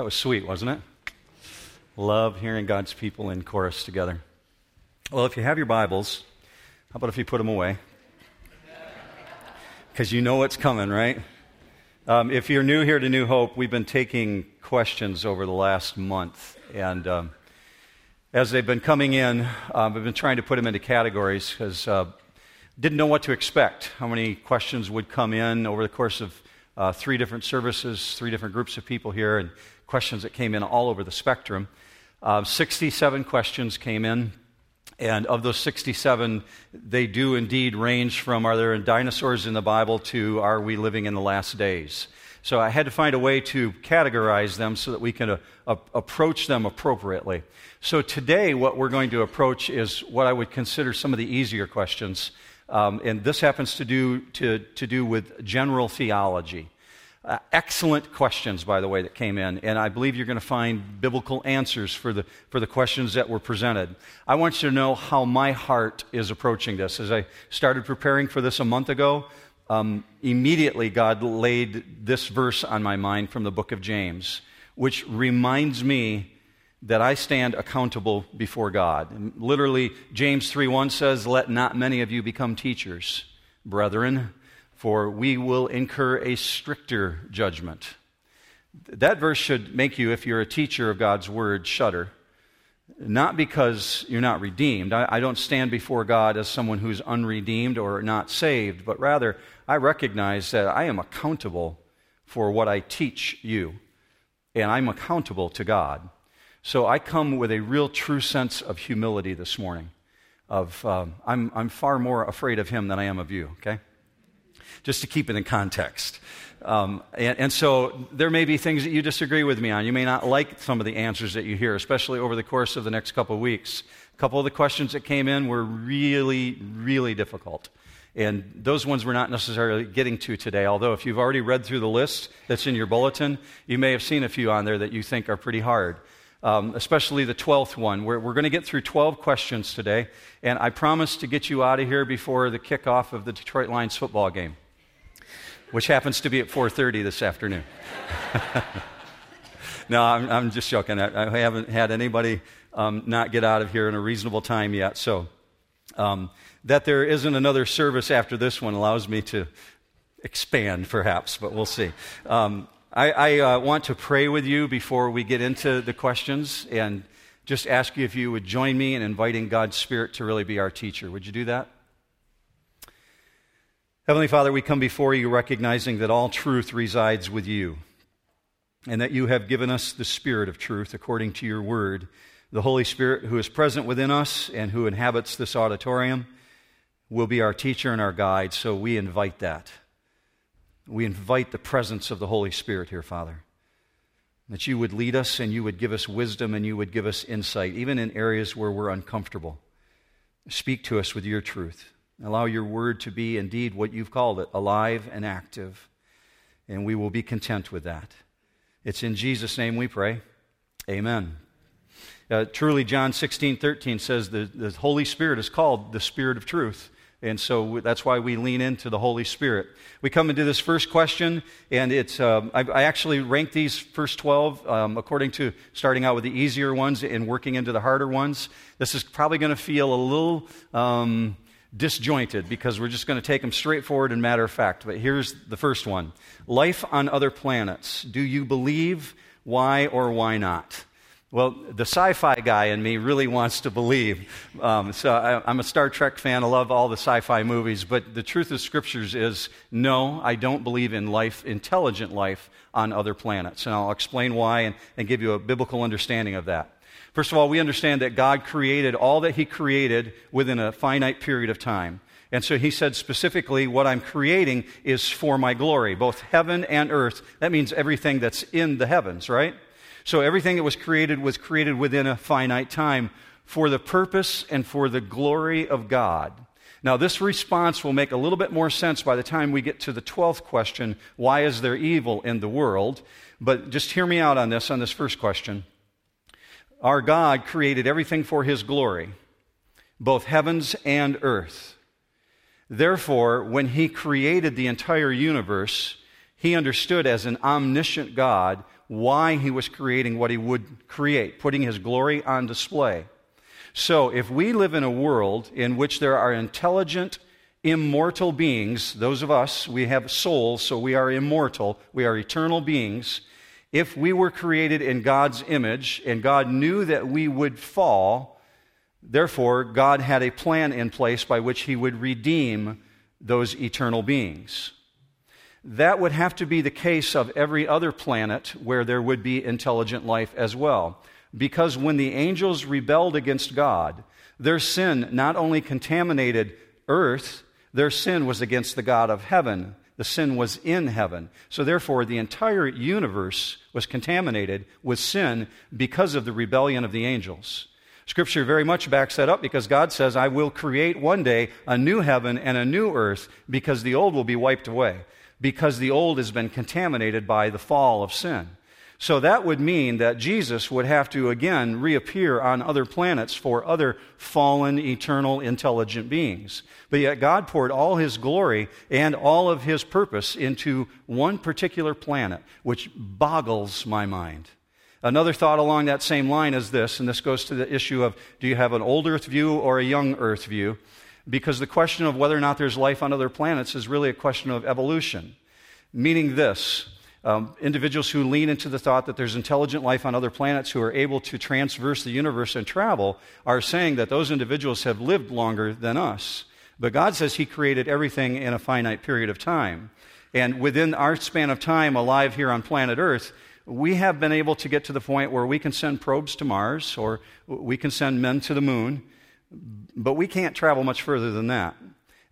That was sweet, wasn't it? Love hearing God's people in chorus together. Well, if you have your Bibles, how about if you put them away? Because you know what's coming, right? Um, if you're new here to New Hope, we've been taking questions over the last month. And um, as they've been coming in, um, I've been trying to put them into categories because uh, didn't know what to expect, how many questions would come in over the course of uh, three different services, three different groups of people here, and questions that came in all over the spectrum. Uh, 67 questions came in. And of those 67, they do indeed range from are there dinosaurs in the Bible to are we living in the last days? So I had to find a way to categorize them so that we can uh, approach them appropriately. So today, what we're going to approach is what I would consider some of the easier questions. Um, and this happens to do, to, to do with general theology. Uh, excellent questions, by the way, that came in, and I believe you're going to find biblical answers for the, for the questions that were presented. I want you to know how my heart is approaching this. As I started preparing for this a month ago, um, immediately God laid this verse on my mind from the book of James, which reminds me that I stand accountable before God. And literally, James 3:1 says, "Let not many of you become teachers, brethren." For we will incur a stricter judgment. That verse should make you, if you're a teacher of God's word, shudder. Not because you're not redeemed. I, I, don't stand before God as someone who's unredeemed or not saved, but rather I recognize that I am accountable for what I teach you, and I'm accountable to God. So I come with a real true sense of humility this morning. Of um, I'm, I'm far more afraid of Him than I am of you. Okay just to keep it in context. Um, and, and, so there may be things that you disagree with me on. You may not like some of the answers that you hear, especially over the course of the next couple of weeks. A couple of the questions that came in were really, really difficult. And those ones we're not necessarily getting to today, although if you've already read through the list that's in your bulletin, you may have seen a few on there that you think are pretty hard. Um, especially the 12th one. We're, we're going to get through 12 questions today, and I promise to get you out of here before the kickoff of the Detroit Lions football game which happens to be at 4.30 this afternoon. No I'm, I'm, just joking. I, I, haven't had anybody um, not get out of here in a reasonable time yet. So um, that there isn't another service after this one allows me to expand perhaps but we'll see. Um, i, I uh, want to pray with you before we get into the questions and just ask you if you would join me in inviting god's spirit to really be our teacher would you do that Heavenly Father, we come before you recognizing that all truth resides with you and that you have given us the Spirit of truth according to your word, the Holy Spirit who is present within us and who inhabits this auditorium will be our teacher and our guide, so we invite that. We invite the presence of the Holy Spirit here, Father. That you would lead us and you would give us wisdom and you would give us insight, even in areas where we're uncomfortable. Speak to us with your truth. Allow your word to be indeed what you've called it alive and active. And we will be content with that. It's in Jesus' name we pray. Amen. Uh, truly, John 16, 13 says the, the Holy Spirit is called the Spirit of truth. And so that's why we lean into the Holy Spirit. We come into this first question, and it's, um, I, I, actually rank these first 12 um, according to starting out with the easier ones and working into the harder ones. This is probably going to feel a little. Um, disjointed because we're just going to take them straightforward and matter of fact. But here's the first one Life on other planets. Do you believe? Why or why not? Well, the sci fi guy in me really wants to believe. Um, so I, am a Star Trek fan. I love all the sci fi movies. But the truth of scriptures is no, I don't believe in life, intelligent life on other planets. And I'll explain why and, and give you a biblical understanding of that. First of all, we understand that God created all that He created within a finite period of time. And so He said specifically, what I'm creating is for my glory, both heaven and earth. That means everything that's in the heavens, right? So everything that was created was created within a finite time for the purpose and for the glory of God. Now, this response will make a little bit more sense by the time we get to the 12th question why is there evil in the world? But just hear me out on this, on this first question. Our God created everything for His glory, both heavens and earth. Therefore, when He created the entire universe, He understood as an omniscient God why he was creating what he would create, putting his glory on display. So, if we live in a world in which there are intelligent, immortal beings, those of us, we have souls, so we are immortal, we are eternal beings. If we were created in God's image and God knew that we would fall, therefore, God had a plan in place by which he would redeem those eternal beings. That would have to be the case of every other planet where there would be intelligent life as well. Because when the angels rebelled against God, their sin not only contaminated earth, their sin was against the God of heaven. The sin was in heaven. So, therefore, the entire universe was contaminated with sin because of the rebellion of the angels. Scripture very much backs that up because God says, I will create one day a new heaven and a new earth because the old will be wiped away because the old has been contaminated by the fall of sin. So that would mean that Jesus would have to again reappear on other planets for other fallen, eternal, intelligent beings. But yet God poured all his glory and all of his purpose into one particular planet, which boggles my mind. Another thought along that same line is this, and this goes to the issue of do you have an old earth view or a young earth view? Because the question of whether or not there's life on other planets is really a question of evolution. Meaning this um, individuals who lean into the thought that there's intelligent life on other planets who are able to transverse the universe and travel are saying that those individuals have lived longer than us. But God says He created everything in a finite period of time. And within our span of time alive here on planet Earth, we have been able to get to the point where we can send probes to Mars or we can send men to the moon but we can't travel much further than that.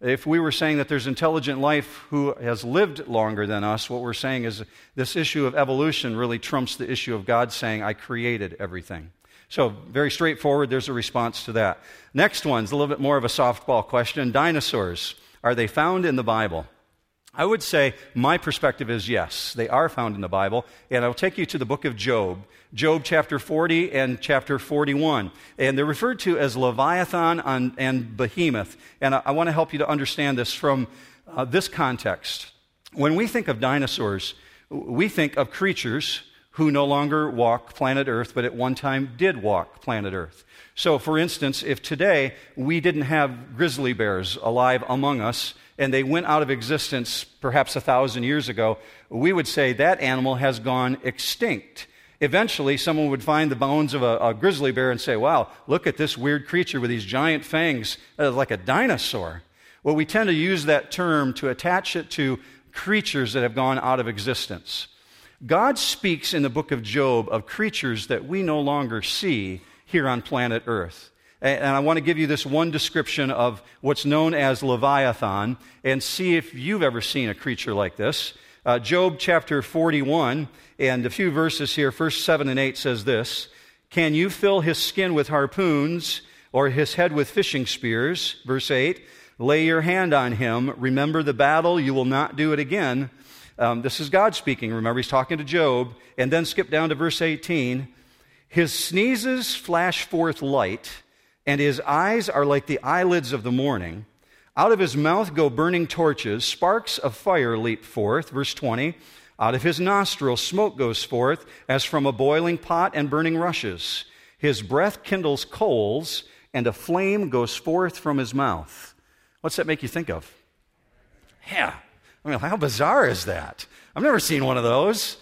If we were saying that there's intelligent life who has lived longer than us, what we're saying is this issue of evolution really trumps the issue of God saying, I created everything. So, very straightforward, there's a response to that. Next one's a little bit more of a softball question Dinosaurs, are they found in the Bible? I would say my perspective is yes, they are found in the Bible. And I'll take you to the book of Job, Job chapter 40 and chapter 41. And they're referred to as Leviathan and Behemoth. And I, want to help you to understand this from uh, this context. When we think of dinosaurs, we think of creatures who no longer walk planet Earth, but at one time did walk planet Earth. So, for instance, if today we didn't have grizzly bears alive among us, and they went out of existence perhaps a thousand years ago, we would say that animal has gone extinct. Eventually, someone would find the bones of a, a grizzly bear and say, Wow, look at this weird creature with these giant fangs, uh, like a dinosaur. Well, we tend to use that term to attach it to creatures that have gone out of existence. God speaks in the book of Job of creatures that we no longer see here on planet Earth. And I want to give you this one description of what's known as Leviathan and see if you've ever seen a creature like this. Uh, Job chapter 41, and a few verses here, verse 7 and 8 says this Can you fill his skin with harpoons or his head with fishing spears? Verse 8 Lay your hand on him. Remember the battle. You will not do it again. Um, this is God speaking. Remember, he's talking to Job. And then skip down to verse 18. His sneezes flash forth light and his eyes are like the eyelids of the morning. Out of his mouth go burning torches, sparks of fire leap forth. Verse 20. Out of his nostrils smoke goes forth as from a boiling pot and burning rushes. His breath kindles coals, and a flame goes forth from his mouth. What's that make you think of? Yeah. I mean, how bizarre is that? I've never seen one of those.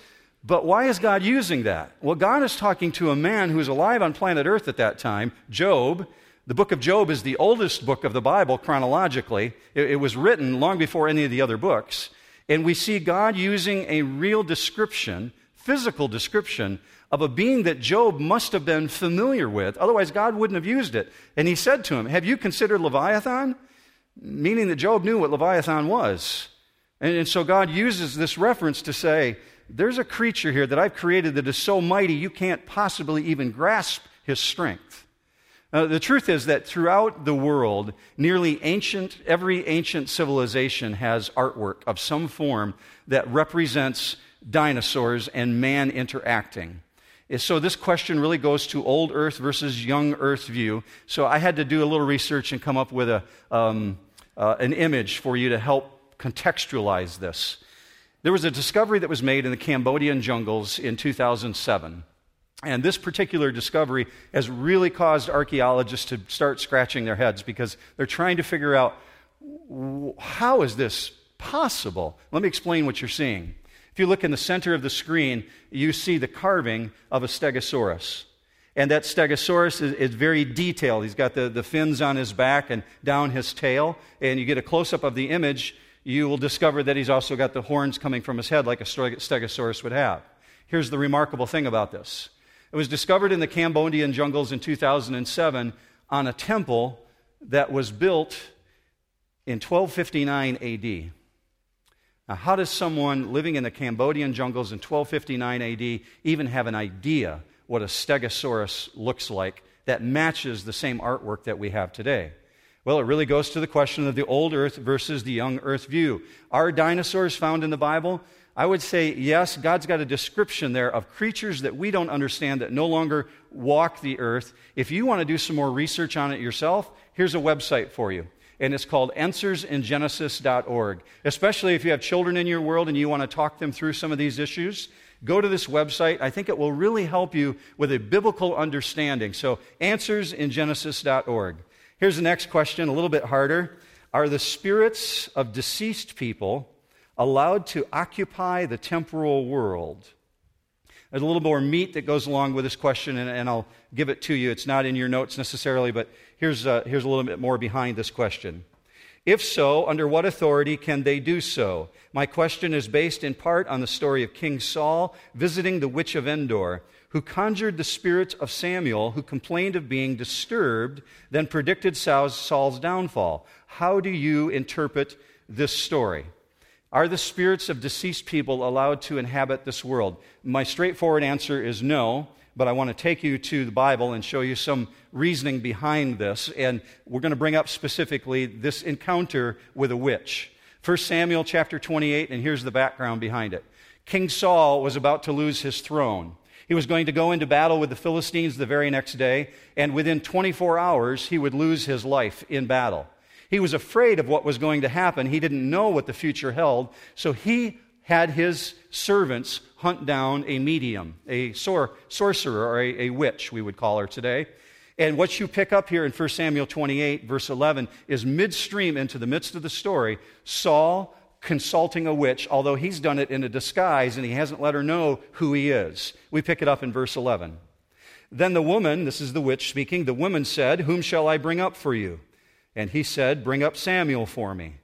But why is God using that? Well, God is talking to a man who is alive on planet Earth at that time, Job. The book of Job is the oldest book of the Bible chronologically. It, it, was written long before any of the other books. And we see God using a real description, physical description, of a being that Job must have been familiar with. Otherwise, God wouldn't have used it. And he said to him, Have you considered Leviathan? Meaning that Job knew what Leviathan was. And, and so God uses this reference to say, there's a creature here that I've created that is so mighty you can't possibly even grasp his strength. Uh, the truth is that throughout the world, nearly ancient, every ancient civilization has artwork of some form that represents dinosaurs and man interacting. So, this question really goes to old Earth versus young Earth view. So, I had to do a little research and come up with a, um, uh, an image for you to help contextualize this. There was a discovery that was made in the Cambodian jungles in 2007. And this particular discovery has really caused archaeologists to start scratching their heads because they're trying to figure out how is this possible? Let me explain what you're seeing. If you look in the center of the screen, you see the carving of a stegosaurus. And that stegosaurus is, is, very detailed. He's got the, the fins on his back and down his tail. And you get a close up of the image, you will discover that he's also got the horns coming from his head like a stegosaurus would have. Here's the remarkable thing about this it was discovered in the Cambodian jungles in 2007 on a temple that was built in 1259 AD. Now, how does someone living in the Cambodian jungles in 1259 AD even have an idea what a stegosaurus looks like that matches the same artwork that we have today? Well, it really goes to the question of the old earth versus the young earth view. Are dinosaurs found in the Bible? I would say yes, God's got a description there of creatures that we don't understand that no longer walk the earth. If you want to do some more research on it yourself, here's a website for you. And it's called answersingenesis.org. Especially if you have children in your world and you want to talk them through some of these issues, go to this website. I think it will really help you with a biblical understanding. So, answersingenesis.org. Here's the next question, a little bit harder. Are the spirits of deceased people allowed to occupy the temporal world? There's a little more meat that goes along with this question, and, and I'll give it to you. It's not in your notes necessarily, but here's, uh, here's a little bit more behind this question. If so, under what authority can they do so? My question is based in part on the story of King Saul visiting the witch of Endor, who conjured the spirit of Samuel, who complained of being disturbed, then predicted Saul's downfall. How do you interpret this story? Are the spirits of deceased people allowed to inhabit this world? My straightforward answer is no, but I want to take you to the Bible and show you some reasoning behind this. And we're going to bring up specifically this encounter with a witch. 1 Samuel chapter 28, and here's the background behind it. King Saul was about to lose his throne. He was going to go into battle with the Philistines the very next day, and within 24 hours, he would lose his life in battle. He was afraid of what was going to happen. He didn't know what the future held. So he had his servants hunt down a medium, a sor- sorcerer, or a, a witch, we would call her today. And what you pick up here in 1 Samuel 28, verse 11, is midstream into the midst of the story, Saul consulting a witch, although he's done it in a disguise and he hasn't let her know who he is. We pick it up in verse 11. Then the woman, this is the witch speaking, the woman said, Whom shall I bring up for you? And he said, Bring up Samuel for me.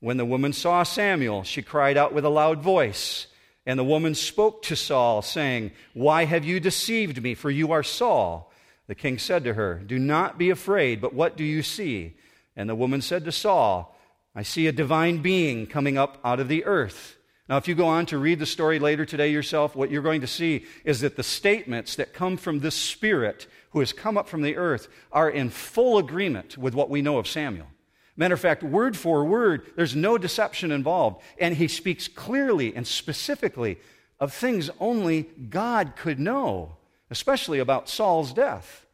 When the woman saw Samuel, she cried out with a loud voice. And the woman spoke to Saul, saying, Why have you deceived me? For you are Saul. The king said to her, Do not be afraid, but what do you see? And the woman said to Saul, I see a divine being coming up out of the earth. Now, if you go on to read the story later today yourself, what you're going to see is that the statements that come from this spirit who has come up from the earth are in full agreement with what we know of Samuel. Matter of fact, word for word, there's no deception involved. And he speaks clearly and specifically of things only God could know, especially about Saul's death.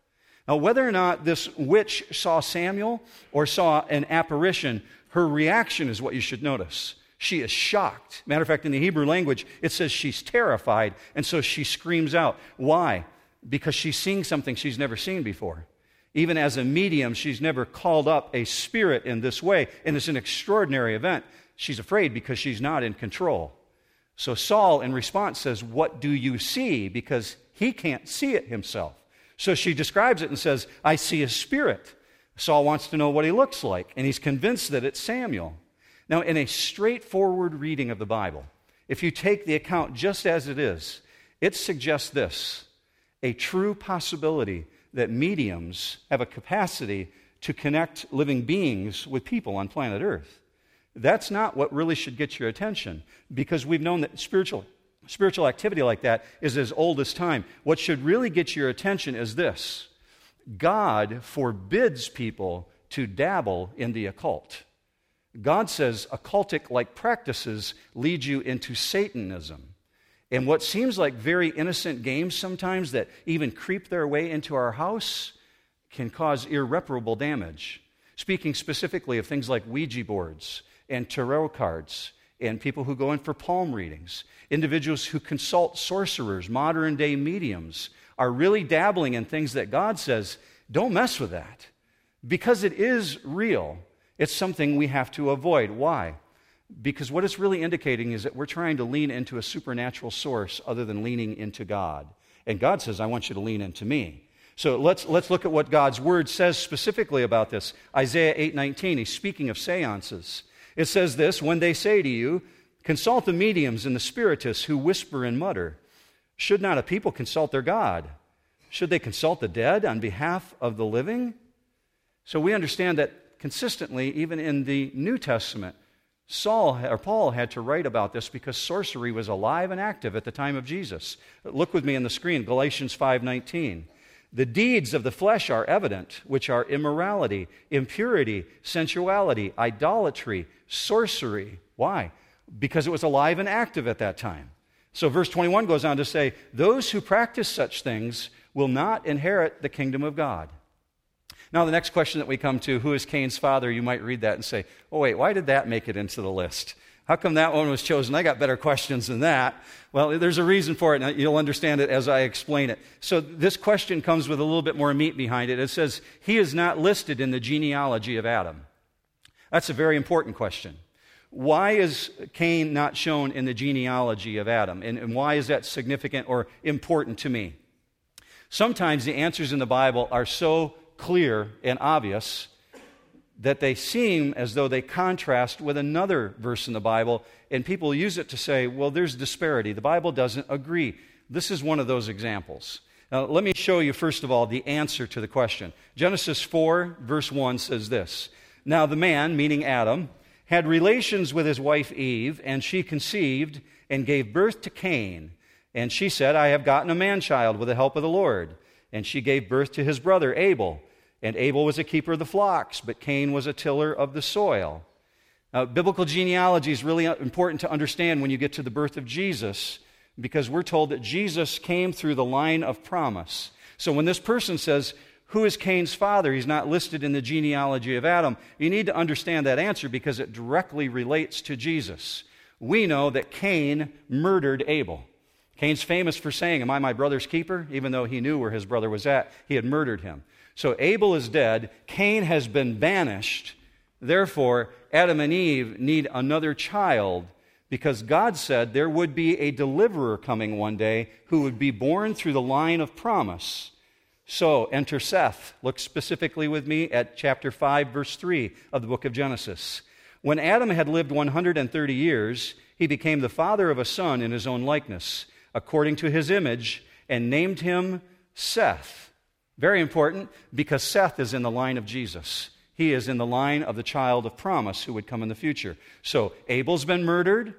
Now, whether or not this witch saw Samuel or saw an apparition, her reaction is what you should notice. She is shocked. Matter of fact, in the Hebrew language, it says she's terrified, and so she screams out. Why? because she's seeing something she's never seen before. Even as a medium, she's never called up a spirit in this way, and it's an extraordinary event. She's afraid because she's not in control. So Saul, in response, says, What do you see? Because he can't see it himself. So she describes it and says, I see a spirit. Saul wants to know what he looks like, and he's convinced that it's Samuel. Now, in a straightforward reading of the Bible, if you take the account just as it is, it suggests this a true possibility that mediums have a capacity to connect living beings with people on planet Earth. That's not what really should get your attention because we've known that spiritual, spiritual activity like that is as old as time. What should really get your attention is this God forbids people to dabble in the occult. God says occultic like practices lead you into Satanism. And what seems like very innocent games sometimes that even creep their way into our house can cause irreparable damage. Speaking specifically of things like Ouija boards and tarot cards and people who go in for palm readings, individuals who consult sorcerers, modern day mediums, are really dabbling in things that God says, don't mess with that. Because it is real, it's something we have to avoid. Why? Because what it's really indicating is that we're trying to lean into a supernatural source other than leaning into God. And God says, I want you to lean into me. So let's, let's look at what God's word says specifically about this. Isaiah 8:19, he's speaking of seances. It says this, when they say to you, consult the mediums and the spiritists who whisper and mutter, should not a people consult their God? Should they consult the dead on behalf of the living? So we understand that consistently, even in the New Testament, Saul or Paul had to write about this because sorcery was alive and active at the time of Jesus. Look with me on the screen, Galatians 5:19. The deeds of the flesh are evident, which are immorality, impurity, sensuality, idolatry, sorcery. Why? Because it was alive and active at that time. So, verse 21 goes on to say, Those who practice such things will not inherit the kingdom of God. Now, the next question that we come to, who is Cain's father? You might read that and say, Oh, wait, why did that make it into the list? How come that one was chosen? I got better questions than that. Well, there's a reason for it, and you'll understand it as I explain it. So, this question comes with a little bit more meat behind it. It says, He is not listed in the genealogy of Adam. That's a very important question. Why is Cain not shown in the genealogy of Adam? And, and why is that significant or important to me? Sometimes the answers in the Bible are so clear and obvious that they seem as though they contrast with another verse in the Bible, and people use it to say, well, there's disparity. The Bible doesn't agree. This is one of those examples. Now, let me show you, first of all, the answer to the question. Genesis 4, verse 1 says this Now the man, meaning Adam, had relations with his wife Eve, and she conceived and gave birth to Cain. And she said, I have gotten a man child with the help of the Lord. And she gave birth to his brother Abel. And Abel was a keeper of the flocks, but Cain was a tiller of the soil. Now, biblical genealogy is really important to understand when you get to the birth of Jesus, because we're told that Jesus came through the line of promise. So when this person says, Who is Cain's father? He's not listed in the genealogy of Adam. You need to understand that answer because it directly relates to Jesus. We know that Cain murdered Abel. Cain's famous for saying, Am I my brother's keeper? Even though he knew where his brother was at, he had murdered him. So Abel is dead, Cain has been banished. Therefore, Adam and Eve need another child because God said there would be a deliverer coming one day who would be born through the line of promise. So, enter Seth. Look specifically with me at chapter 5, verse 3 of the book of Genesis. When Adam had lived 130 years, he became the father of a son in his own likeness, according to his image, and named him Seth. Very important because Seth is in the line of Jesus. He is in the line of the child of promise who would come in the future. So Abel's been murdered.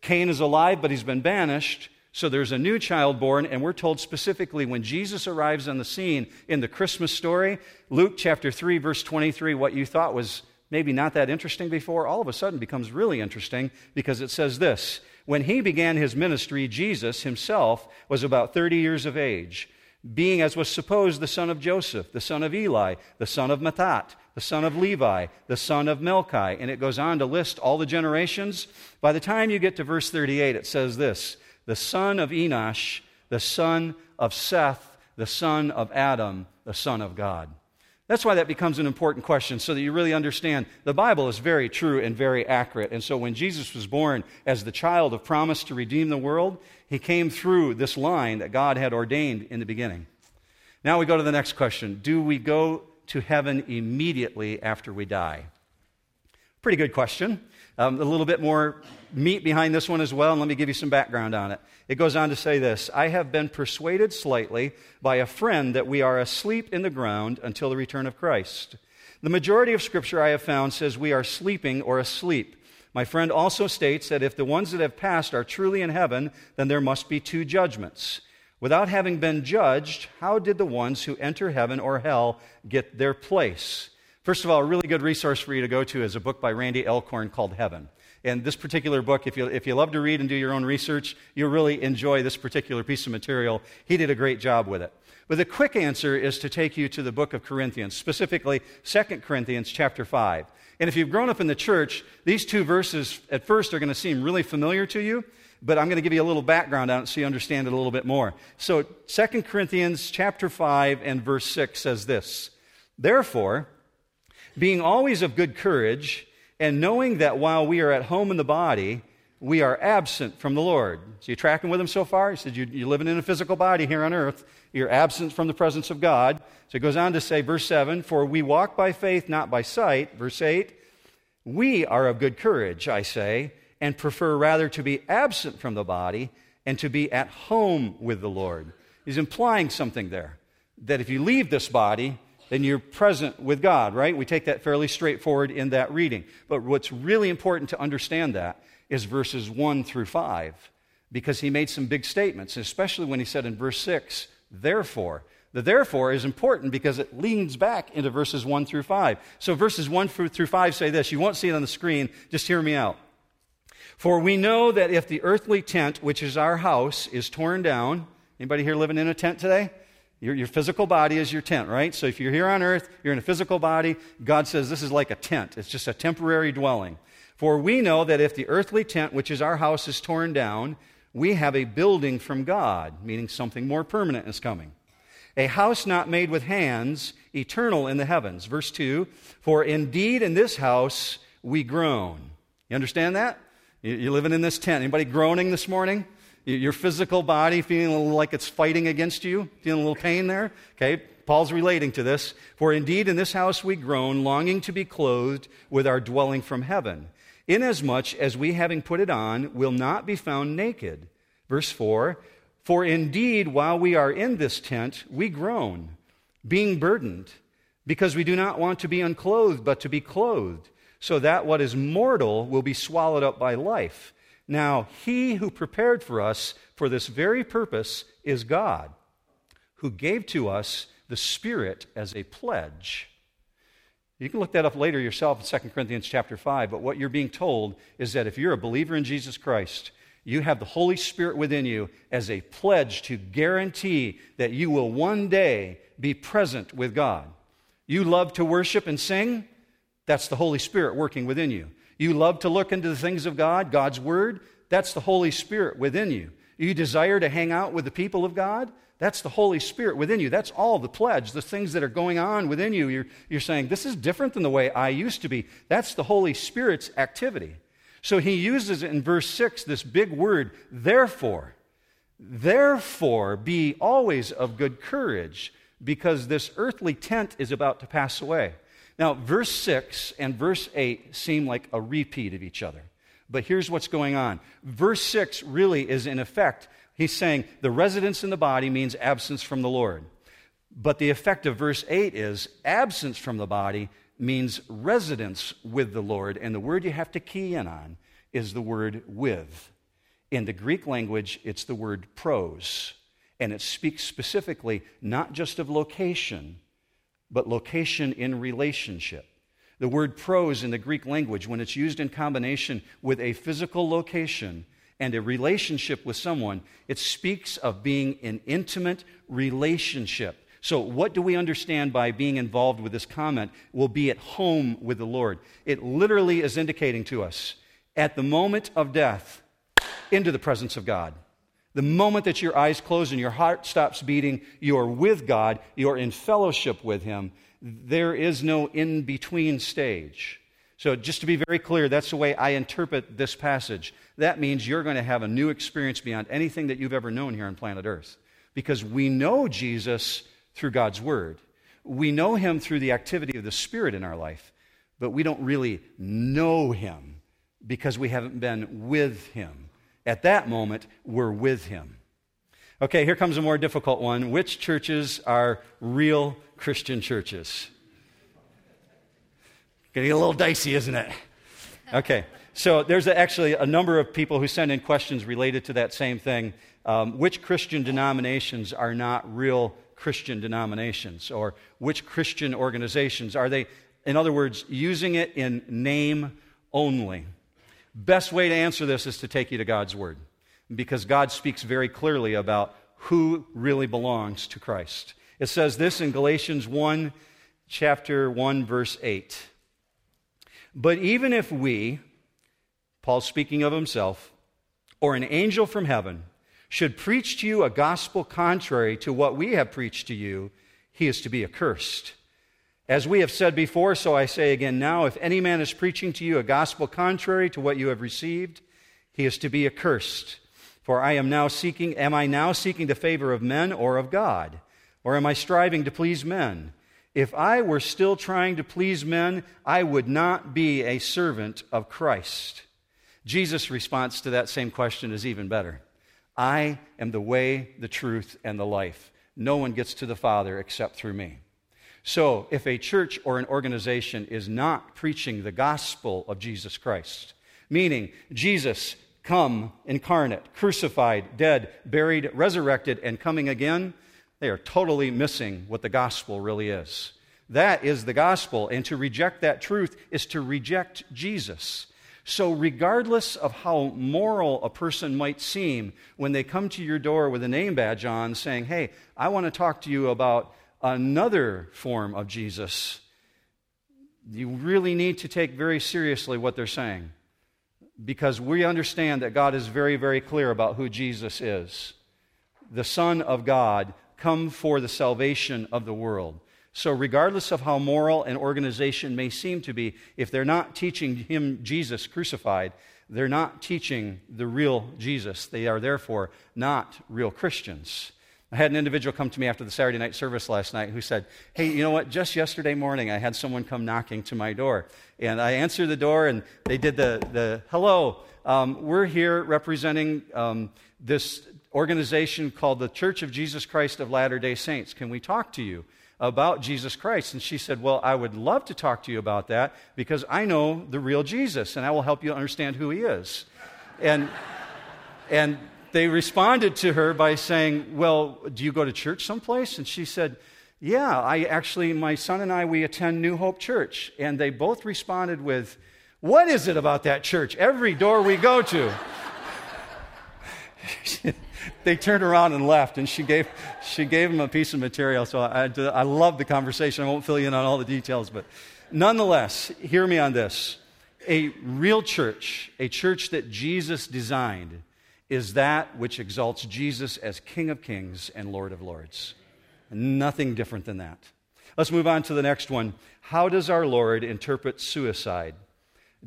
Cain is alive, but he's been banished. So there's a new child born, and we're told specifically when Jesus arrives on the scene in the Christmas story, Luke chapter 3, verse 23, what you thought was maybe not that interesting before, all of a sudden becomes really interesting because it says this When he began his ministry, Jesus himself was about 30 years of age being as was supposed the son of Joseph, the son of Eli, the son of Matthat, the son of Levi, the son of Melchi. And it goes on to list all the generations. By the time you get to verse 38, it says this the son of Enosh, the son of Seth, the son of Adam, the son of God. That's why that becomes an important question, so that you really understand the Bible is very true and very accurate. And so when Jesus was born as the child of promise to redeem the world, he came through this line that God had ordained in the beginning. Now we go to the next question Do we go to heaven immediately after we die? Pretty good question. Um, a little bit more meat behind this one as well, and let me give you some background on it. It goes on to say this I have been persuaded slightly by a friend that we are asleep in the ground until the return of Christ. The majority of Scripture I have found says we are sleeping or asleep. My friend also states that if the ones that have passed are truly in heaven, then there must be two judgments. Without having been judged, how did the ones who enter heaven or hell get their place? First of all, a really good resource for you to go to is a book by Randy Alcorn called Heaven. And this particular book, if you, if you love to read and do your own research, you'll really enjoy this particular piece of material. He did a great job with it. But the quick answer is to take you to the book of Corinthians, specifically 2 Corinthians chapter 5. And if you've grown up in the church, these two verses at first are going to seem really familiar to you, but I'm going to give you a little background on it so you understand it a little bit more. So 2 Corinthians chapter 5 and verse 6 says this, Therefore, being always of good courage, and knowing that while we are at home in the body, we are absent from the Lord. So you tracking with him so far? He said, you, are living in a physical body here on earth. You're absent from the presence of God. So it goes on to say, verse 7 For we walk by faith, not by sight. Verse 8 We are of good courage, I say, and prefer rather to be absent from the body and to be at home with the Lord. He's implying something there that if you leave this body, then you're present with God, right? We take that fairly straightforward in that reading. But what's really important to understand that is verses 1 through 5, because he made some big statements, especially when he said in verse 6, therefore. The therefore is important because it leans back into verses 1 through 5. So verses 1 through 5 say this. You won't see it on the screen, just hear me out. For we know that if the earthly tent, which is our house, is torn down, anybody here living in a tent today? Your, your, physical body is your tent, right? So if you're here on earth, you're in a physical body. God says this is like a tent, it's just a temporary dwelling. For we know that if the earthly tent, which is our house, is torn down, we have a building from God, meaning something more permanent is coming. A house not made with hands, eternal in the heavens. Verse 2 For indeed in this house we groan. You understand that? You're living in this tent. Anybody groaning this morning? Your physical body feeling a little like it's fighting against you, feeling a little pain there. Okay, Paul's relating to this. For indeed in this house we groan, longing to be clothed with our dwelling from heaven, inasmuch as we, having put it on, will not be found naked. Verse 4 For indeed, while we are in this tent, we groan, being burdened, because we do not want to be unclothed, but to be clothed, so that what is mortal will be swallowed up by life. Now, he who prepared for us for this very purpose is God, who gave to us the Spirit as a pledge. You can look that up later yourself in 2 Corinthians chapter 5, but what you're being told is that if you're a believer in Jesus Christ, you have the Holy Spirit within you as a pledge to guarantee that you will one day be present with God. You love to worship and sing? That's the Holy Spirit working within you. You love to look into the things of God, God's Word. That's the Holy Spirit within you. You desire to hang out with the people of God. That's the Holy Spirit within you. That's all the pledge, the things that are going on within you. You're, you're saying, This is different than the way I used to be. That's the Holy Spirit's activity. So he uses it in verse 6, this big word, therefore. Therefore, be always of good courage, because this earthly tent is about to pass away. Now, verse 6 and verse 8 seem like a repeat of each other. But here's what's going on. Verse 6 really is, in effect, he's saying the residence in the body means absence from the Lord. But the effect of verse 8 is absence from the body means residence with the Lord. And the word you have to key in on is the word with. In the Greek language, it's the word pros. And it speaks specifically not just of location, but location in relationship. The word pros in the Greek language, when it's used in combination with a physical location and a relationship with someone, it speaks of being in intimate relationship. So, what do we understand by being involved with this comment? Will be at home with the Lord. It literally is indicating to us at the moment of death, into the presence of God. The moment that your eyes close and your heart stops beating, you're with God, you're in fellowship with Him. There is no in between stage. So, just to be very clear, that's the way I interpret this passage. That means you're going to have a new experience beyond anything that you've ever known here on planet Earth. Because we know Jesus through God's Word, we know Him through the activity of the Spirit in our life, but we don't really know Him because we haven't been with Him at that moment, we're with him. Okay, here comes a more difficult one. Which churches are real Christian churches? Getting a little dicey, isn't it? Okay, so there's actually a number of people who send in questions related to that same thing. Um, which Christian denominations are not real Christian denominations? Or which Christian organizations are they, in other words, using it in name only? Best way to answer this is to take you to God's Word because God speaks very clearly about who really belongs to Christ. It says this in Galatians 1, chapter 1, verse 8. But even if we, Paul speaking of himself, or an angel from heaven, should preach to you a gospel contrary to what we have preached to you, he is to be accursed. As we have said before, so I say again now if any man is preaching to you a gospel contrary to what you have received, he is to be accursed. For I am now seeking, am I now seeking the favor of men or of God? Or am I striving to please men? If I were still trying to please men, I would not be a servant of Christ. Jesus' response to that same question is even better I am the way, the truth, and the life. No one gets to the Father except through me. So, if a church or an organization is not preaching the gospel of Jesus Christ, meaning Jesus come incarnate, crucified, dead, buried, resurrected, and coming again, they are totally missing what the gospel really is. That is the gospel, and to reject that truth is to reject Jesus. So, regardless of how moral a person might seem when they come to your door with a name badge on saying, Hey, I want to talk to you about another form of Jesus, you really need to take very seriously what they're saying because we understand that God is very, very clear about who Jesus is the Son of God, come for the salvation of the world. So, regardless of how moral an organization may seem to be, if they're not teaching him Jesus crucified, they're not teaching the real Jesus. They are therefore not real Christians. I had an individual come to me after the Saturday night service last night who said, Hey, you know what? Just yesterday morning, I had someone come knocking to my door. And I answered the door, and they did the, the hello. Um, we're here representing um, this organization called the Church of Jesus Christ of Latter day Saints. Can we talk to you? about Jesus Christ. And she said, Well, I would love to talk to you about that because I know the real Jesus and I will help you understand who he is. And, and they responded to her by saying, Well, do you go to church someplace? And she said, Yeah, I actually, my son and I, we attend New Hope Church. And they both responded with, What is it about that church? Every door we go to. they turned around and left, and she gave, she gave him a piece of material. So I, I love the conversation. I won't fill you in on all the details, but nonetheless, hear me on this. A real church, a church that Jesus designed, is that which exalts Jesus as King of Kings and Lord of Lords. Nothing different than that. Let's move on to the next one. How does our Lord interpret suicide?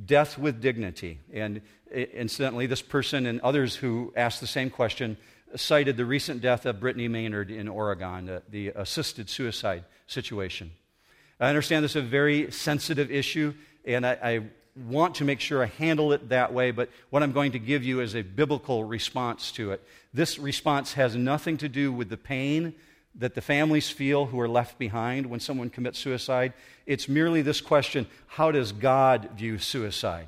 Death with dignity. And incidentally, this person and others who asked the same question cited the recent death of Brittany Maynard in Oregon, uh, the assisted suicide situation. I understand this is a very sensitive issue, and I, I want to make sure I handle it that way, but what I'm going to give you is a biblical response to it. This response has nothing to do with the pain that the families feel who are left behind when someone commits suicide. It's merely this question how does God view suicide?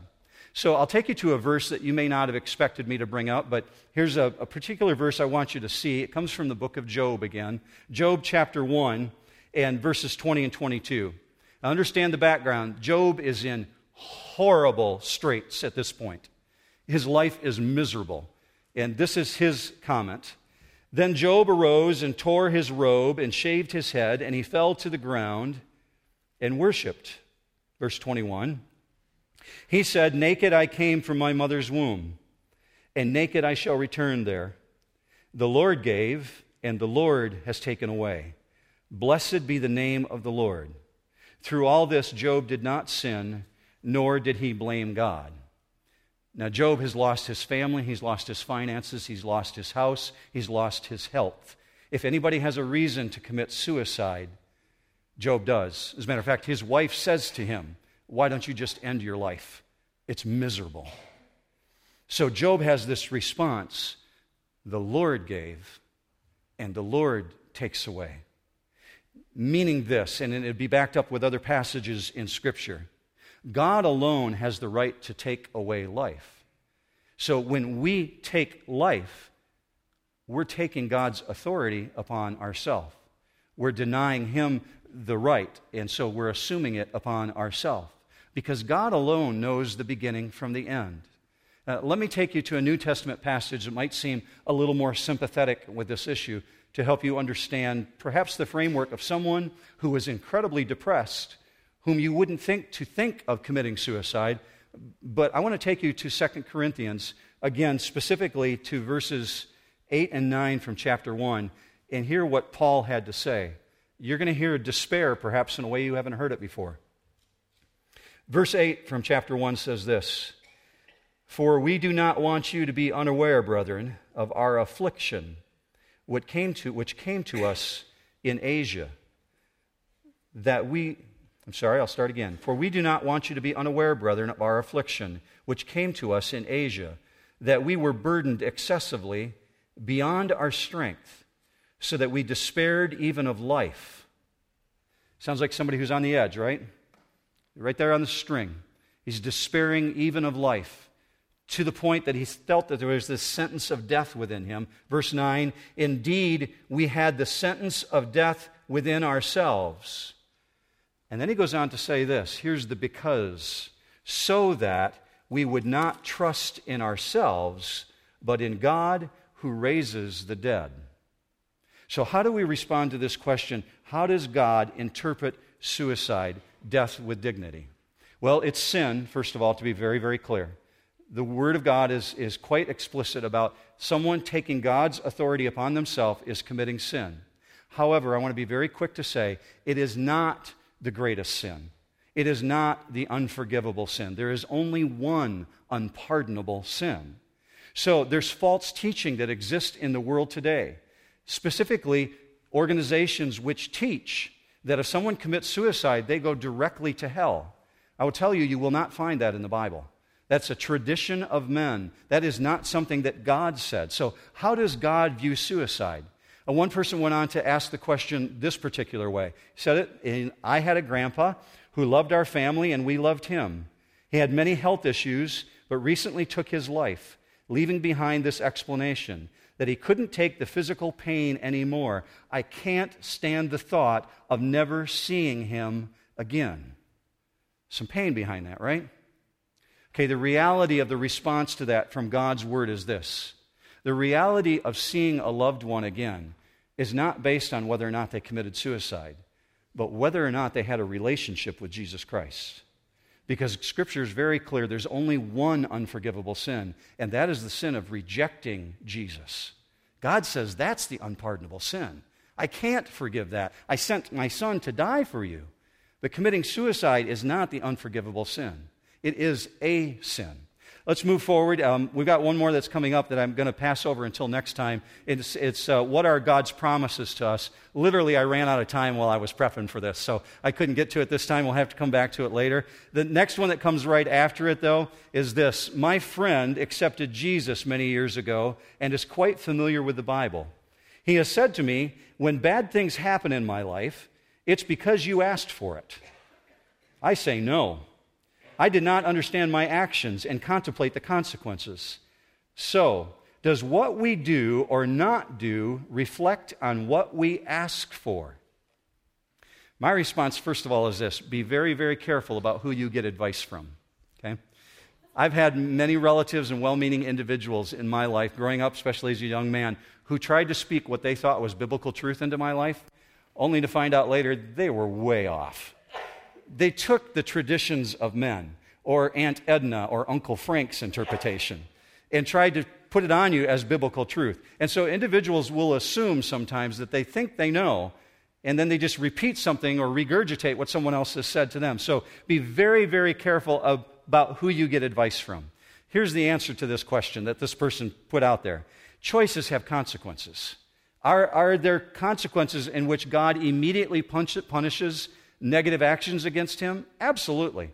So I'll take you to a verse that you may not have expected me to bring up, but here's a, a particular verse I want you to see. It comes from the book of Job again, Job chapter 1 and verses 20 and 22. Now understand the background. Job is in horrible straits at this point. His life is miserable. And this is his comment. Then Job arose and tore his robe and shaved his head, and he fell to the ground and worshiped. Verse 21. He said, Naked I came from my mother's womb, and naked I shall return there. The Lord gave, and the Lord has taken away. Blessed be the name of the Lord. Through all this, Job did not sin nor did he blame God. Now, Job has lost his family, he's lost his finances, he's lost his house, he's lost his health. If anybody has a reason to commit suicide, Job does. As a matter of fact, his wife says to him, Why don't you just end your life? It's miserable. So Job has this response the Lord gave, and the Lord takes away. Meaning this, and it'd be backed up with other passages in Scripture. God alone has the right to take away life. So when we take life, we're taking God's authority upon ourselves. We're denying Him the right, and so we're assuming it upon ourselves. Because God alone knows the beginning from the end. Uh, let me take you to a New Testament passage that might seem a little more sympathetic with this issue to help you understand perhaps the framework of someone who was incredibly depressed, whom you wouldn't think to think of committing suicide. But I want to take you to 2 Corinthians, again, specifically to verses 8 and 9 from chapter 1, and hear what Paul had to say. You're going to hear despair, perhaps, in a way you haven't heard it before. Verse 8 from chapter 1 says this For we do not want you to be unaware, brethren, of our affliction what came to, which came to us in Asia, that we, I'm sorry, I'll start again. For we do not want you to be unaware, brethren, of our affliction, which came to us in Asia, that we were burdened excessively beyond our strength, so that we despaired even of life. Sounds like somebody who's on the edge, right? Right there on the string. He's despairing even of life to the point that he felt that there was this sentence of death within him. Verse 9 Indeed, we had the sentence of death within ourselves. And then he goes on to say this here's the because, so that we would not trust in ourselves, but in God who raises the dead. So, how do we respond to this question? How does God interpret suicide, death with dignity? Well, it's sin, first of all, to be very, very clear the Word of God is, is quite explicit about someone taking God's authority upon themselves is committing sin. However, I want to be very quick to say it is not the greatest sin. It is not the unforgivable sin. There is only one unpardonable sin. So there's false teaching that exists in the world today, specifically organizations which teach that if someone commits suicide, they go directly to hell. I will tell you, you will not find that in the Bible. That's a tradition of men. That is not something that God said. So, how does God view suicide? Uh, one person went on to ask the question this particular way. He said it, in, I had a grandpa who loved our family and we loved him. He had many health issues, but recently took his life, leaving behind this explanation that he couldn't take the physical pain anymore. I can't stand the thought of never seeing him again. Some pain behind that, right? Okay, the reality of the response to that from God's word is this the reality of seeing a loved one again is not based on whether or not they committed suicide, but whether or not they had a relationship with Jesus Christ. Because Scripture is very clear there's only one unforgivable sin, and that is the sin of rejecting Jesus. God says that's the unpardonable sin. I can't forgive that. I sent my son to die for you. But committing suicide is not the unforgivable sin. It is a sin. Let's move forward. Um, we've got one more that's coming up that I'm going to pass over until next time. It's, it's uh, what are God's promises to us? Literally, I ran out of time while I was prepping for this, so I couldn't get to it this time. We'll have to come back to it later. The next one that comes right after it, though, is this My friend accepted Jesus many years ago and is quite familiar with the Bible. He has said to me, When bad things happen in my life, it's because you asked for it. I say no. I did not understand my actions and contemplate the consequences. So, does what we do or not do reflect on what we ask for? My response, first of all, is this be very, very careful about who you get advice from. Okay? I've had many relatives and well meaning individuals in my life, growing up, especially as a young man, who tried to speak what they thought was biblical truth into my life, only to find out later they were way off they took the traditions of men, or Aunt Edna or Uncle Frank's interpretation, and tried to put it on you as biblical truth. And so individuals will assume sometimes that they think they know, and then they just repeat something or regurgitate what someone else has said to them. So be very, very careful about who you get advice from. Here's the answer to this question that this person put out there choices have consequences. Are, are there consequences in which God immediately punishes negative actions against him? Absolutely.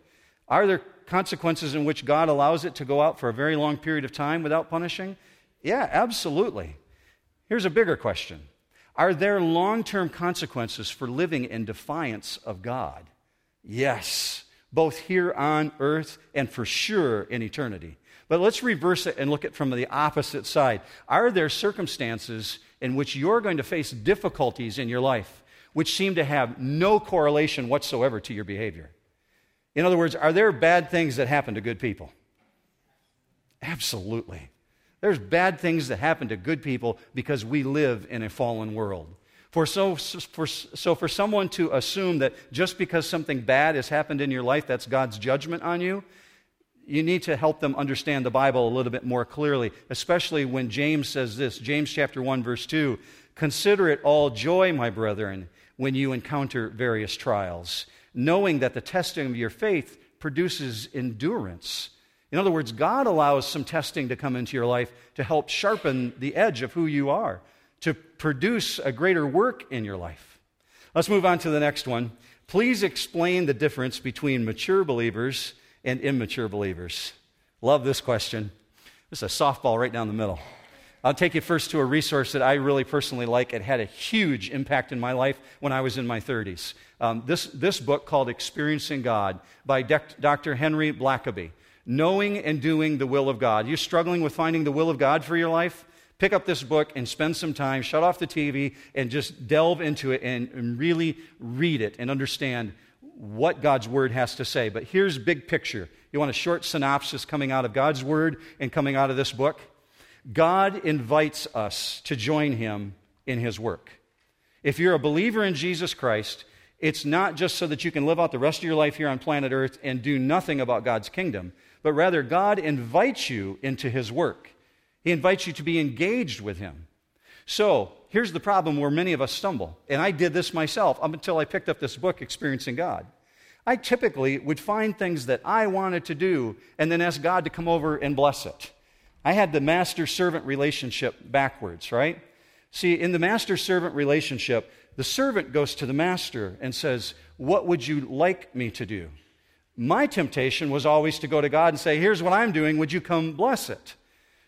Are there consequences in which God allows it to go out for a very long period of time without punishing? Yeah, absolutely. Here's a bigger question Are there long term consequences for living in defiance of God? Yes, both here on earth and for sure in eternity. But let's reverse it and look at it from the opposite side. Are there circumstances in which you're going to face difficulties in your life? Which seem to have no correlation whatsoever to your behavior. In other words, are there bad things that happen to good people? Absolutely. There's bad things that happen to good people because we live in a fallen world. For so, for, so for someone to assume that just because something bad has happened in your life, that's God's judgment on you, you need to help them understand the Bible a little bit more clearly, especially when James says this James chapter 1, verse 2 Consider it all joy, my brethren, when you encounter various trials, knowing that the testing of your faith produces endurance. In other words, God allows some testing to come into your life to help sharpen the edge of who you are, to produce a greater work in your life. Let's move on to the next one. Please explain the difference between mature believers and immature believers. Love this question. This is a softball right down the middle. I'll take you first to a resource that I really personally like. It had a huge impact in my life when I was in my 30s. Um, this, this book called Experiencing God by Dr. Henry Blackaby. Knowing and Doing the Will of God. You're struggling with finding the will of God for your life? Pick up this book and spend some time, shut off the TV, and just delve into it and, and really read it and understand what God's Word has to say. But here's big picture. You want a short synopsis coming out of God's Word and coming out of this book? God invites us to join Him in His work. If you're a believer in Jesus Christ, it's not just so that you can live out the rest of your life here on planet Earth and do nothing about God's kingdom, but rather God invites you into His work. He invites you to be engaged with Him. So, here's the problem where many of us stumble. And I did this myself up until I picked up this book, Experiencing God. I typically would find things that I wanted to do and then ask God to come over and bless it. I had the master servant relationship backwards, right? See, in the master servant relationship, the servant goes to the master and says, What would you like me to do? My temptation was always to go to God and say, Here's what I'm doing, would you come bless it?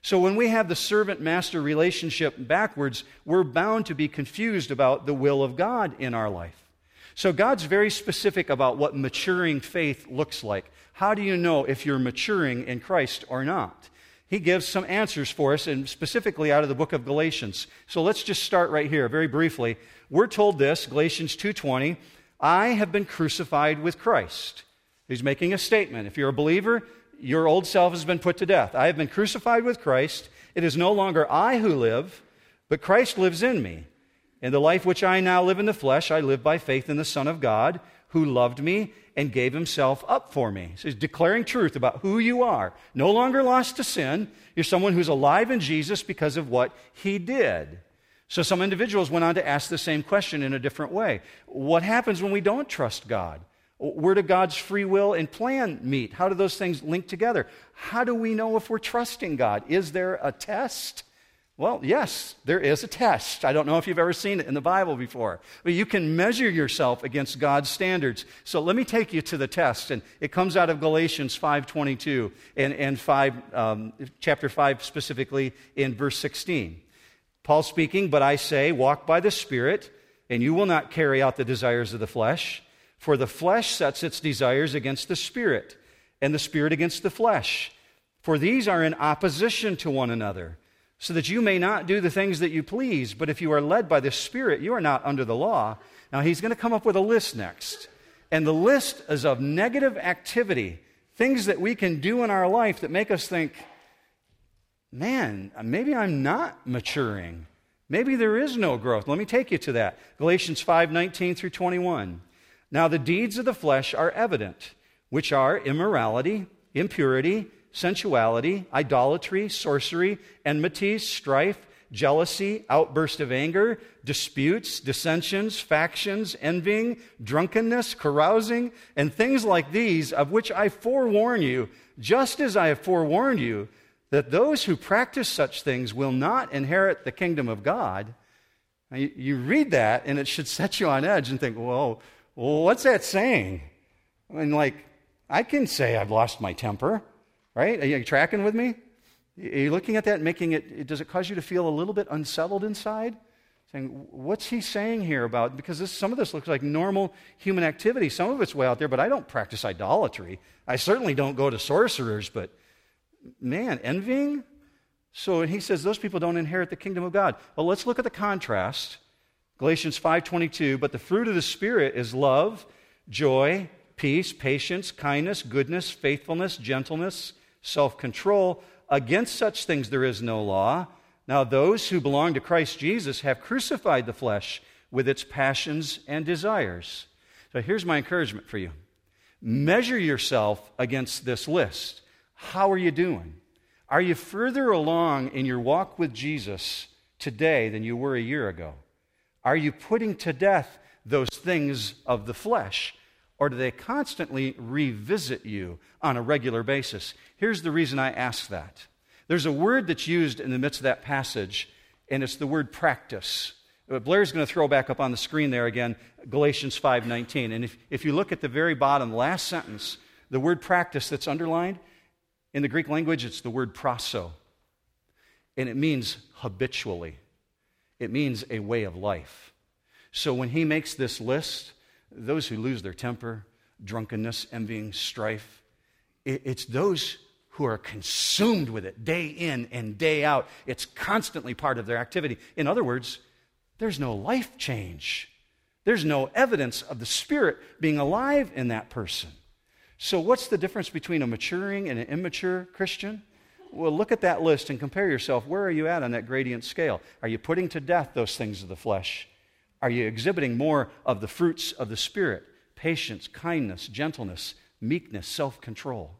So when we have the servant master relationship backwards, we're bound to be confused about the will of God in our life. So God's very specific about what maturing faith looks like. How do you know if you're maturing in Christ or not? He gives some answers for us, and specifically out of the book of Galatians. So let's just start right here, very briefly. We're told this, Galatians 2:20, I have been crucified with Christ. He's making a statement. If you're a believer, your old self has been put to death. I have been crucified with Christ. It is no longer I who live, but Christ lives in me. In the life which I now live in the flesh, I live by faith in the Son of God, who loved me and gave himself up for me. So he's declaring truth about who you are. No longer lost to sin. You're someone who's alive in Jesus because of what he did. So some individuals went on to ask the same question in a different way. What happens when we don't trust God? Where do God's free will and plan meet? How do those things link together? How do we know if we're trusting God? Is there a test? Well, yes, there is a test. I don't know if you've ever seen it in the Bible before, but you can measure yourself against God's standards. So let me take you to the test, and it comes out of Galatians 5.22 and, and 5, um, chapter 5 specifically in verse 16. Paul speaking, but I say, walk by the Spirit, and you will not carry out the desires of the flesh. For the flesh sets its desires against the spirit, and the spirit against the flesh. For these are in opposition to one another, so that you may not do the things that you please. But if you are led by the Spirit, you are not under the law. Now, he's going to come up with a list next. And the list is of negative activity, things that we can do in our life that make us think, man, maybe I'm not maturing. Maybe there is no growth. Let me take you to that. Galatians 5 19 through 21. Now, the deeds of the flesh are evident, which are immorality, impurity, sensuality, idolatry, sorcery, enmity, strife, jealousy, outburst of anger, disputes, dissensions, factions, envying, drunkenness, carousing, and things like these, of which I forewarn you, just as I have forewarned you, that those who practice such things will not inherit the kingdom of God. Now, you, you read that, and it should set you on edge and think, whoa, what's that saying? I mean, like, I can say I've lost my temper, right? Are you tracking with me? Are you looking at that and making it, does it cause you to feel a little bit unsettled inside? Saying, what's he saying here about? Because this, some of this looks like normal human activity. Some of it's way out there, but I don't practice idolatry. I certainly don't go to sorcerers, but man, envying? So he says those people don't inherit the kingdom of God. Well, let's look at the contrast Galatians 5:22, but the fruit of the spirit is love, joy, peace, patience, kindness, goodness, faithfulness, gentleness, self-control. Against such things there is no law. Now, those who belong to Christ Jesus have crucified the flesh with its passions and desires. So here's my encouragement for you measure yourself against this list. How are you doing? Are you further along in your walk with Jesus today than you were a year ago? Are you putting to death those things of the flesh? Or do they constantly revisit you on a regular basis? Here's the reason I ask that. There's a word that's used in the midst of that passage, and it's the word practice. Uh, Blair's going to throw back up on the screen there again, Galatians 5:19. And if, if you look at the very bottom, last sentence, the word practice that's underlined, in the Greek language, it's the word proso. And it means habitually. It means a way of life. So when he makes this list, those who lose their temper, drunkenness, envying, strife, it's those who are consumed with it day in and day out. It's constantly part of their activity. In other words, there's no life change. There's no evidence of the Spirit being alive in that person. So, what's the difference between a maturing and an immature Christian? Well, look at that list and compare yourself. Where are you at on that gradient scale? Are you putting to death those things of the flesh? Are you exhibiting more of the fruits of the Spirit? Patience, kindness, gentleness, meekness, self control.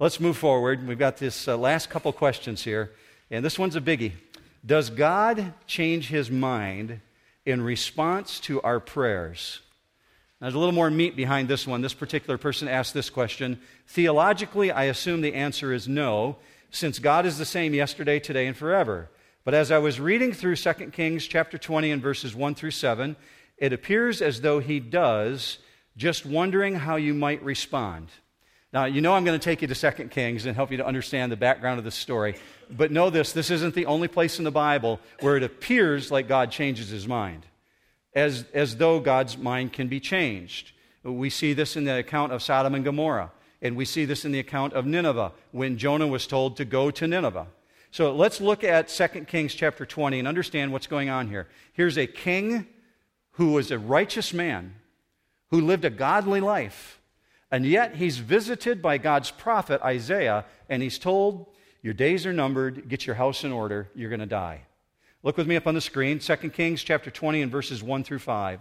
Let's move forward. We've got this uh, last couple questions here, and this one's a biggie. Does God change his mind in response to our prayers? There's a little more meat behind this one. This particular person asked this question. Theologically, I assume the answer is no, since God is the same yesterday, today, and forever. But as I was reading through 2 Kings chapter 20 and verses 1 through 7, it appears as though he does, just wondering how you might respond. Now, you know I'm going to take you to 2 Kings and help you to understand the background of this story. But know this this isn't the only place in the Bible where it appears like God changes his mind, as, as though God's mind can be changed. We see this in the account of Sodom and Gomorrah, and we see this in the account of Nineveh when Jonah was told to go to Nineveh. So let's look at 2 Kings chapter 20 and understand what's going on here. Here's a king who was a righteous man, who lived a godly life and yet he's visited by God's prophet Isaiah, and he's told, Your days are numbered, get your house in order, you're going to die. Look with me up on the screen, 2 Kings chapter 20 and verses 1 through 5.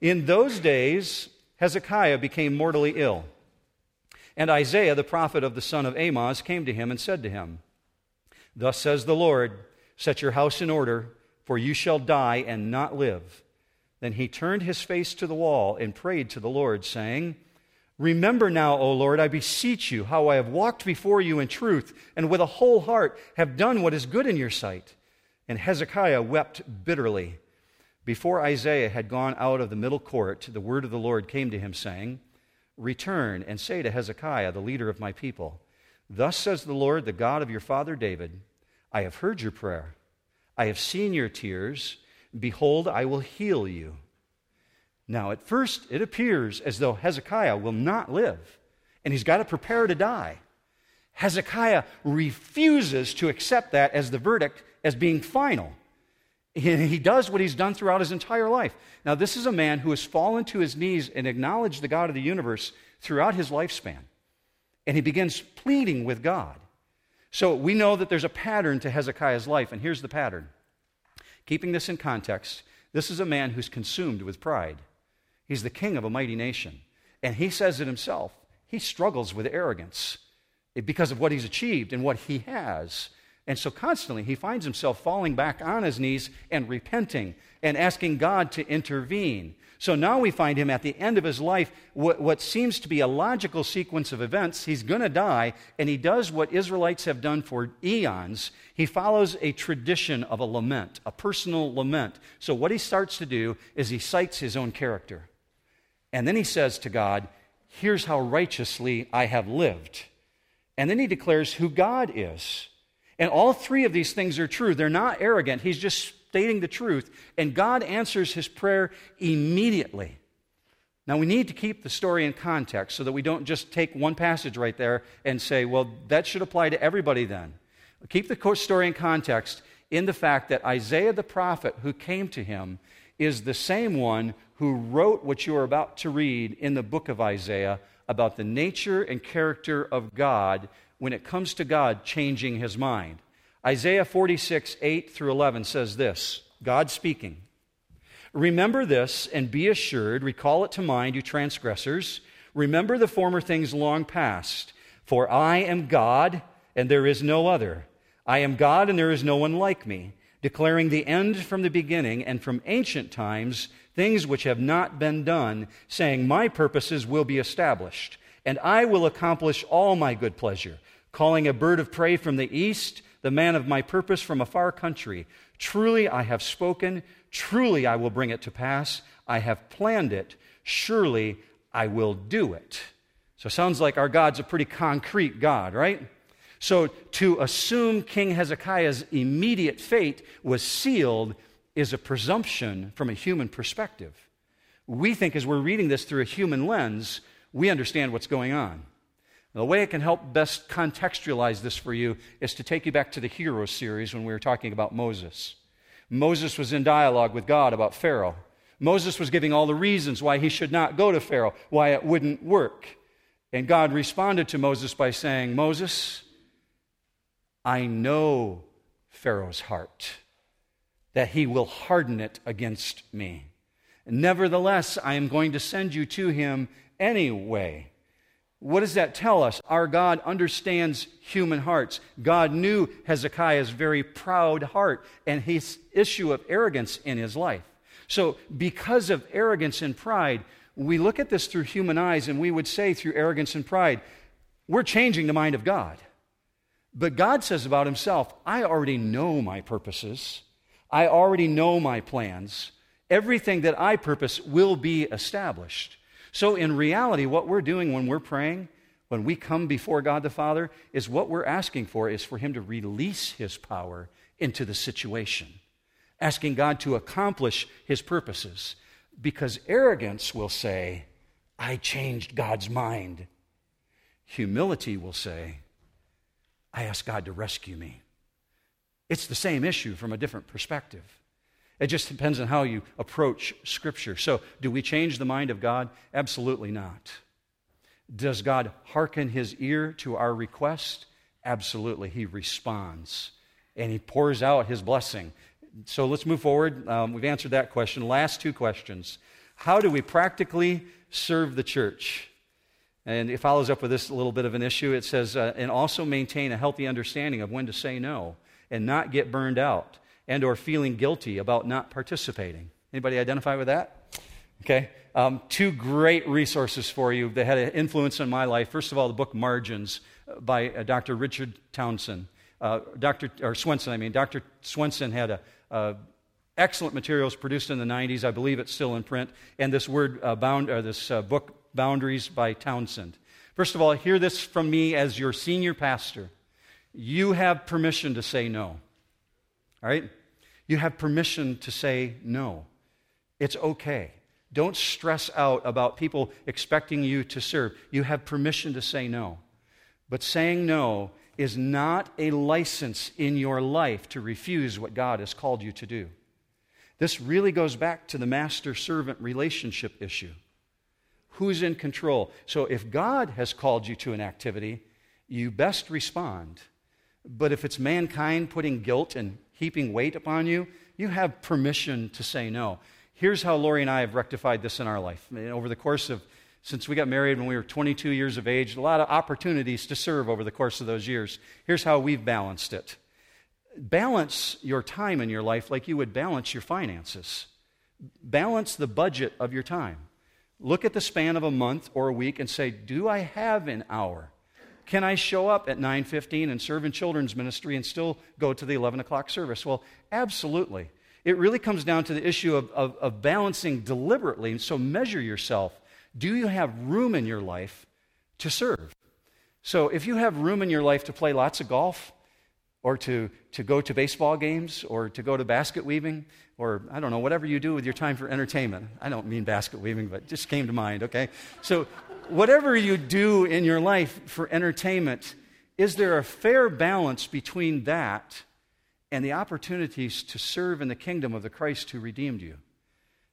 In those days, Hezekiah became mortally ill. And Isaiah, the prophet of the son of Amoz, came to him and said to him, Thus says the Lord, Set your house in order, for you shall die and not live. Then he turned his face to the wall and prayed to the Lord, saying, Remember now, O Lord, I beseech you, how I have walked before you in truth, and with a whole heart have done what is good in your sight. And Hezekiah wept bitterly. Before Isaiah had gone out of the middle court, the word of the Lord came to him, saying, Return and say to Hezekiah, the leader of my people, Thus says the Lord, the God of your father David, I have heard your prayer, I have seen your tears. Behold, I will heal you. Now, at first, it appears as though Hezekiah will not live, and he's got to prepare to die. Hezekiah refuses to accept that as the verdict as being final. He does what he's done throughout his entire life. Now, this is a man who has fallen to his knees and acknowledged the God of the universe throughout his lifespan. And he begins pleading with God. So we know that there's a pattern to Hezekiah's life, and here's the pattern. Keeping this in context, this is a man who's consumed with pride. He's the king of a mighty nation. And he says it himself. He struggles with arrogance because of what he's achieved and what he has. And so constantly he finds himself falling back on his knees and repenting and asking God to intervene. So now we find him at the end of his life, what, what seems to be a logical sequence of events. He's going to die, and he does what Israelites have done for eons. He follows a tradition of a lament, a personal lament. So what he starts to do is he cites his own character. And then he says to God, Here's how righteously I have lived. And then he declares who God is. And all three of these things are true. They're not arrogant. He's just stating the truth. And God answers his prayer immediately. Now, we need to keep the story in context so that we don't just take one passage right there and say, well, that should apply to everybody then. Keep the story in context in the fact that Isaiah the prophet who came to him is the same one who wrote what you are about to read in the book of Isaiah about the nature and character of God when it comes to God changing his mind. Isaiah 46, 8 through 11 says this God speaking. Remember this and be assured, recall it to mind, you transgressors. Remember the former things long past. For I am God, and there is no other. I am God, and there is no one like me, declaring the end from the beginning and from ancient times things which have not been done, saying, My purposes will be established, and I will accomplish all my good pleasure, calling a bird of prey from the east, the man of my purpose from a far country. Truly I have spoken, truly I will bring it to pass. I have planned it, surely I will do it. So sounds like our God's a pretty concrete God, right? So to assume King Hezekiah's immediate fate was sealed is a presumption from a human perspective. We think as we're reading this through a human lens, we understand what's going on. The way I can help best contextualize this for you is to take you back to the Hero series when we were talking about Moses. Moses was in dialogue with God about Pharaoh. Moses was giving all the reasons why he should not go to Pharaoh, why it wouldn't work. And God responded to Moses by saying, Moses, I know Pharaoh's heart, that he will harden it against me. Nevertheless, I am going to send you to him anyway. What does that tell us? Our God understands human hearts. God knew Hezekiah's very proud heart and his issue of arrogance in his life. So, because of arrogance and pride, we look at this through human eyes and we would say, through arrogance and pride, we're changing the mind of God. But God says about himself, I already know my purposes, I already know my plans. Everything that I purpose will be established. So, in reality, what we're doing when we're praying, when we come before God the Father, is what we're asking for is for Him to release His power into the situation, asking God to accomplish His purposes. Because arrogance will say, I changed God's mind. Humility will say, I asked God to rescue me. It's the same issue from a different perspective. It just depends on how you approach Scripture. So, do we change the mind of God? Absolutely not. Does God hearken his ear to our request? Absolutely. He responds and he pours out his blessing. So, let's move forward. Um, we've answered that question. Last two questions. How do we practically serve the church? And it follows up with this little bit of an issue. It says, uh, and also maintain a healthy understanding of when to say no and not get burned out and or feeling guilty about not participating. Anybody identify with that? Okay. Um, two great resources for you that had an influence on my life. First of all, the book Margins uh, by uh, Dr. Richard Townsend. Uh, Dr. or Swenson, I mean, Dr. Swenson had a, uh, excellent materials produced in the 90s. I believe it's still in print. And this word uh, bound, or this uh, book Boundaries by Townsend. First of all, hear this from me as your senior pastor. You have permission to say no. All right? You have permission to say no. It's okay. Don't stress out about people expecting you to serve. You have permission to say no. But saying no is not a license in your life to refuse what God has called you to do. This really goes back to the master servant relationship issue. Who's in control? So if God has called you to an activity, you best respond. But if it's mankind putting guilt and heaping weight upon you, you have permission to say no. Here's how Lori and I have rectified this in our life. Over the course of, since we got married when we were 22 years of age, a lot of opportunities to serve over the course of those years. Here's how we've balanced it balance your time in your life like you would balance your finances. Balance the budget of your time. Look at the span of a month or a week and say, Do I have an hour? Can I show up at 9:15 and serve in children's ministry and still go to the 11 o'clock service? Well, absolutely. It really comes down to the issue of, of, of balancing deliberately. So measure yourself. Do you have room in your life to serve? So if you have room in your life to play lots of golf, or to, to go to baseball games, or to go to basket weaving, or I don't know, whatever you do with your time for entertainment. I don't mean basket weaving, but just came to mind, okay? So whatever you do in your life for entertainment, is there a fair balance between that and the opportunities to serve in the kingdom of the Christ who redeemed you?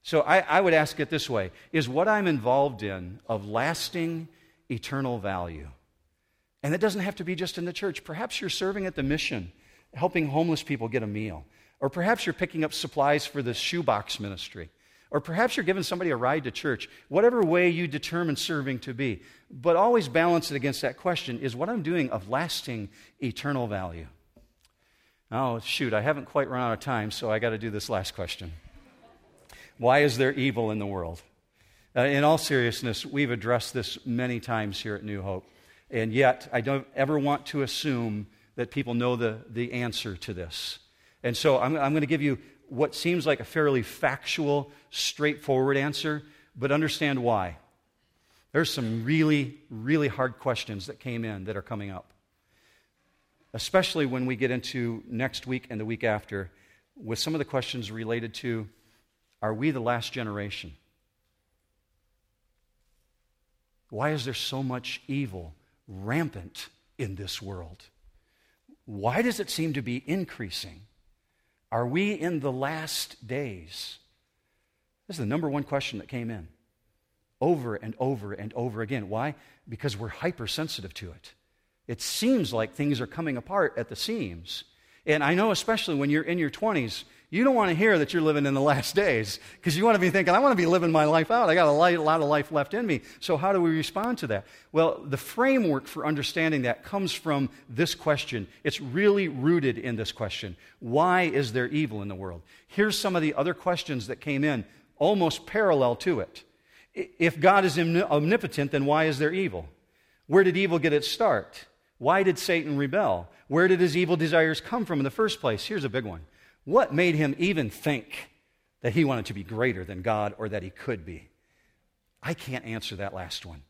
So I, I would ask it this way Is what I'm involved in of lasting eternal value? And it doesn't have to be just in the church. Perhaps you're serving at the mission, helping homeless people get a meal. Or perhaps you're picking up supplies for the shoebox ministry. Or perhaps you're giving somebody a ride to church. Whatever way you determine serving to be. But always balance it against that question is what I'm doing of lasting eternal value? Oh, shoot, I haven't quite run out of time, so I got to do this last question. Why is there evil in the world? Uh, in all seriousness, we've addressed this many times here at New Hope. And yet, I don't ever want to assume that people know the, the answer to this. And so I'm, I'm going to give you what seems like a fairly factual, straightforward answer, but understand why. There's some really, really hard questions that came in that are coming up, especially when we get into next week and the week after with some of the questions related to are we the last generation? Why is there so much evil rampant in this world? Why does it seem to be increasing? Are we in the last days? This is the number one question that came in over and over and over again. Why? Because we're hypersensitive to it. It seems like things are coming apart at the seams. And I know, especially when you're in your 20s, you don't want to hear that you're living in the last days because you want to be thinking, I want to be living my life out. I got a lot of life left in me. So, how do we respond to that? Well, the framework for understanding that comes from this question. It's really rooted in this question Why is there evil in the world? Here's some of the other questions that came in almost parallel to it. If God is omnipotent, then why is there evil? Where did evil get its start? Why did Satan rebel? Where did his evil desires come from in the first place? Here's a big one. What made him even think that he wanted to be greater than God or that he could be? I can't answer that last one.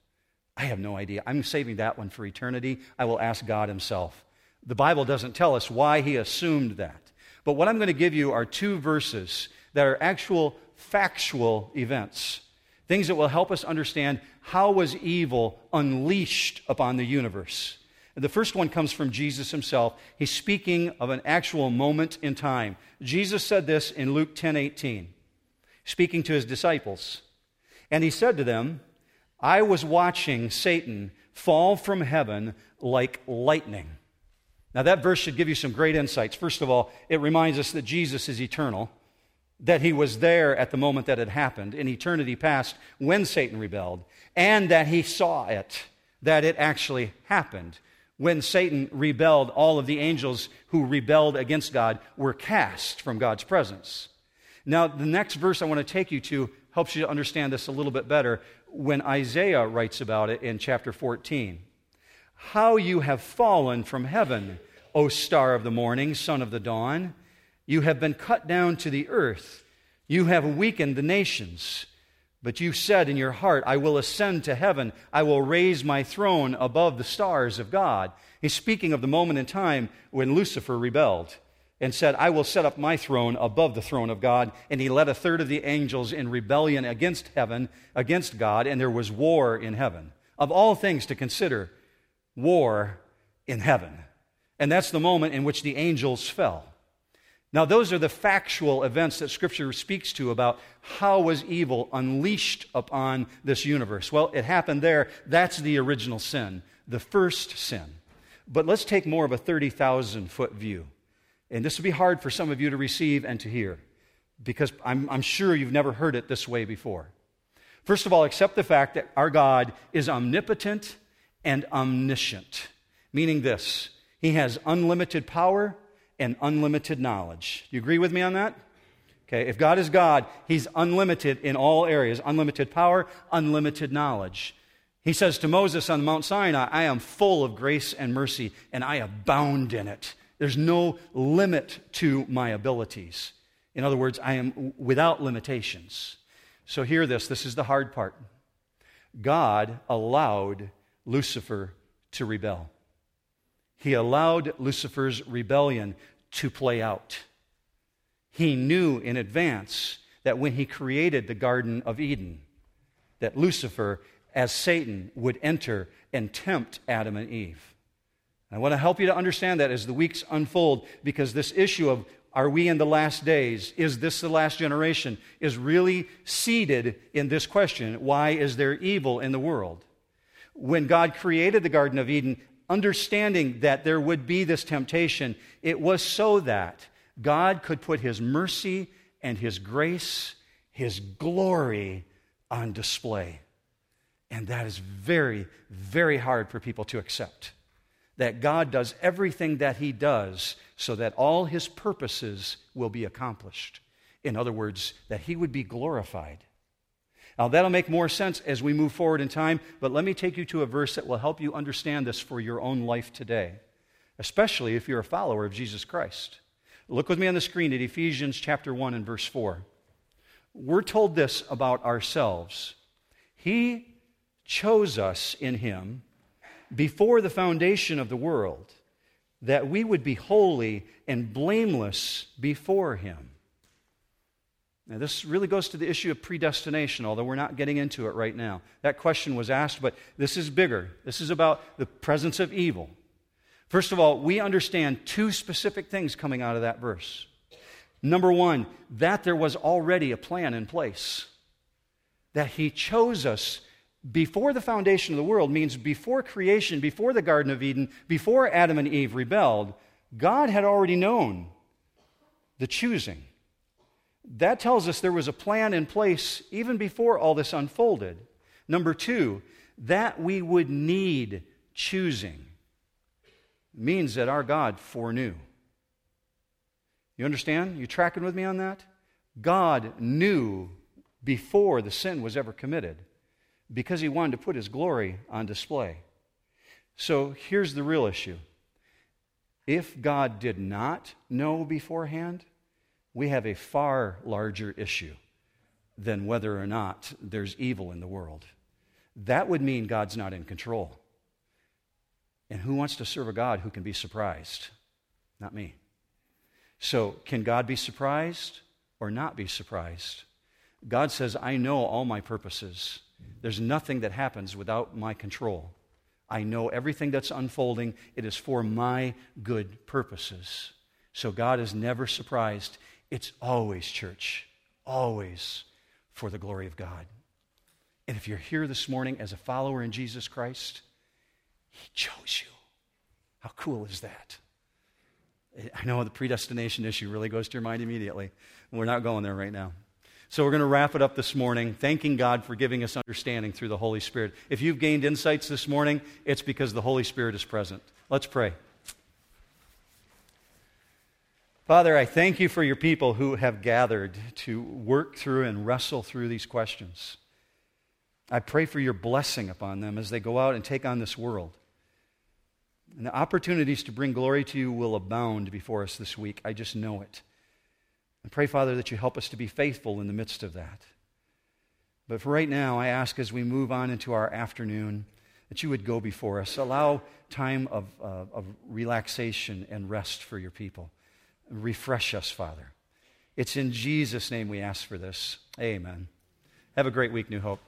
I have no idea. I'm saving that one for eternity. I will ask God Himself. The Bible doesn't tell us why He assumed that. But what I'm going to give you are two verses that are actual factual events, things that will help us understand how was evil unleashed upon the universe. The first one comes from Jesus himself. He's speaking of an actual moment in time. Jesus said this in Luke 10 18, speaking to his disciples. And he said to them, I was watching Satan fall from heaven like lightning. Now, that verse should give you some great insights. First of all, it reminds us that Jesus is eternal, that he was there at the moment that it happened, in eternity past, when Satan rebelled, and that he saw it, that it actually happened when Satan rebelled, all of the angels who rebelled against God were cast from God's presence. Now, the next verse I want to take you to helps you to understand this a little bit better when Isaiah writes about it in chapter 14. How you have fallen from heaven, O star of the morning, son of the dawn. You have been cut down to the earth. You have weakened the nations. But you said in your heart, I will ascend to heaven. I will raise my throne above the stars of God. He's speaking of the moment in time when Lucifer rebelled and said, I will set up my throne above the throne of God. And he led a third of the angels in rebellion against heaven, against God, and there was war in heaven. Of all things to consider, war in heaven. And that's the moment in which the angels fell. Now, those are the factual events that Scripture speaks to about how was evil unleashed upon this universe. Well, it happened there. That's the original sin, the first sin. But let's take more of a 30,000 foot view. And this will be hard for some of you to receive and to hear because I'm, I'm sure you've never heard it this way before. First of all, accept the fact that our God is omnipotent and omniscient, meaning this He has unlimited power and unlimited knowledge. Do you agree with me on that? Okay, if God is God, He's unlimited in all areas unlimited power, unlimited knowledge. He says to Moses on Mount Sinai, I am full of grace and mercy, and I abound in it. There's no limit to my abilities. In other words, I am without limitations. So, hear this this is the hard part. God allowed Lucifer to rebel he allowed Lucifer's rebellion to play out. He knew in advance that when he created the Garden of Eden, that Lucifer, as Satan, would enter and tempt Adam and Eve. I want to help you to understand that as the weeks unfold, because this issue of are we in the last days? Is this the last generation? is really seated in this question why is there evil in the world? When God created the Garden of Eden, understanding that there would be this temptation, it was so that God could put His mercy and His grace, His glory on display. And that is very, very hard for people to accept. That God does everything that He does so that all His purposes will be accomplished. In other words, that He would be glorified. Now, that'll make more sense as we move forward in time, but let me take you to a verse that will help you understand this for your own life today, especially if you're a follower of Jesus Christ. Look with me on the screen at Ephesians chapter 1 and verse 4. We're told this about ourselves He chose us in Him before the foundation of the world that we would be holy and blameless before Him. Now, this really goes to the issue of predestination, although we're not getting into it right now. That question was asked, but this is bigger. This is about the presence of evil. First of all, we understand two specific things coming out of that verse. Number one, that there was already a plan in place, that He chose us before the foundation of the world means before creation, before the Garden of Eden, before Adam and Eve rebelled, God had already known the choosing. That tells us there was a plan in place even before all this unfolded. Number two, that we would need choosing means that our God foreknew. You understand? You tracking with me on that? God knew before the sin was ever committed because he wanted to put his glory on display. So here's the real issue. If God did not know beforehand, we have a far larger issue than whether or not there's evil in the world. That would mean God's not in control. And who wants to serve a God who can be surprised? Not me. So, can God be surprised or not be surprised? God says, I know all my purposes. There's nothing that happens without my control. I know everything that's unfolding. It is for my good purposes. So God is never surprised. It's always, church, always for the glory of God. And if you're here this morning as a follower in Jesus Christ, He chose you. How cool is that? I know the predestination issue really goes to your mind immediately. We're not going there right now. So we're going to wrap it up this morning, thanking God for giving us understanding through the Holy Spirit. If you've gained insights this morning, it's because the Holy Spirit is present. Let's pray. Father, I thank you for your people who have gathered to work through and wrestle through these questions. I pray for your blessing upon them as they go out and take on this world. And the opportunities to bring glory to you will abound before us this week. I just know it. I pray, Father, that you help us to be faithful in the midst of that. But for right now, I ask as we move on into our afternoon that you would go before us. Allow time of, uh, of relaxation and rest for your people. Refresh us, Father. It's in Jesus' name we ask for this. Amen. Have a great week, New Hope.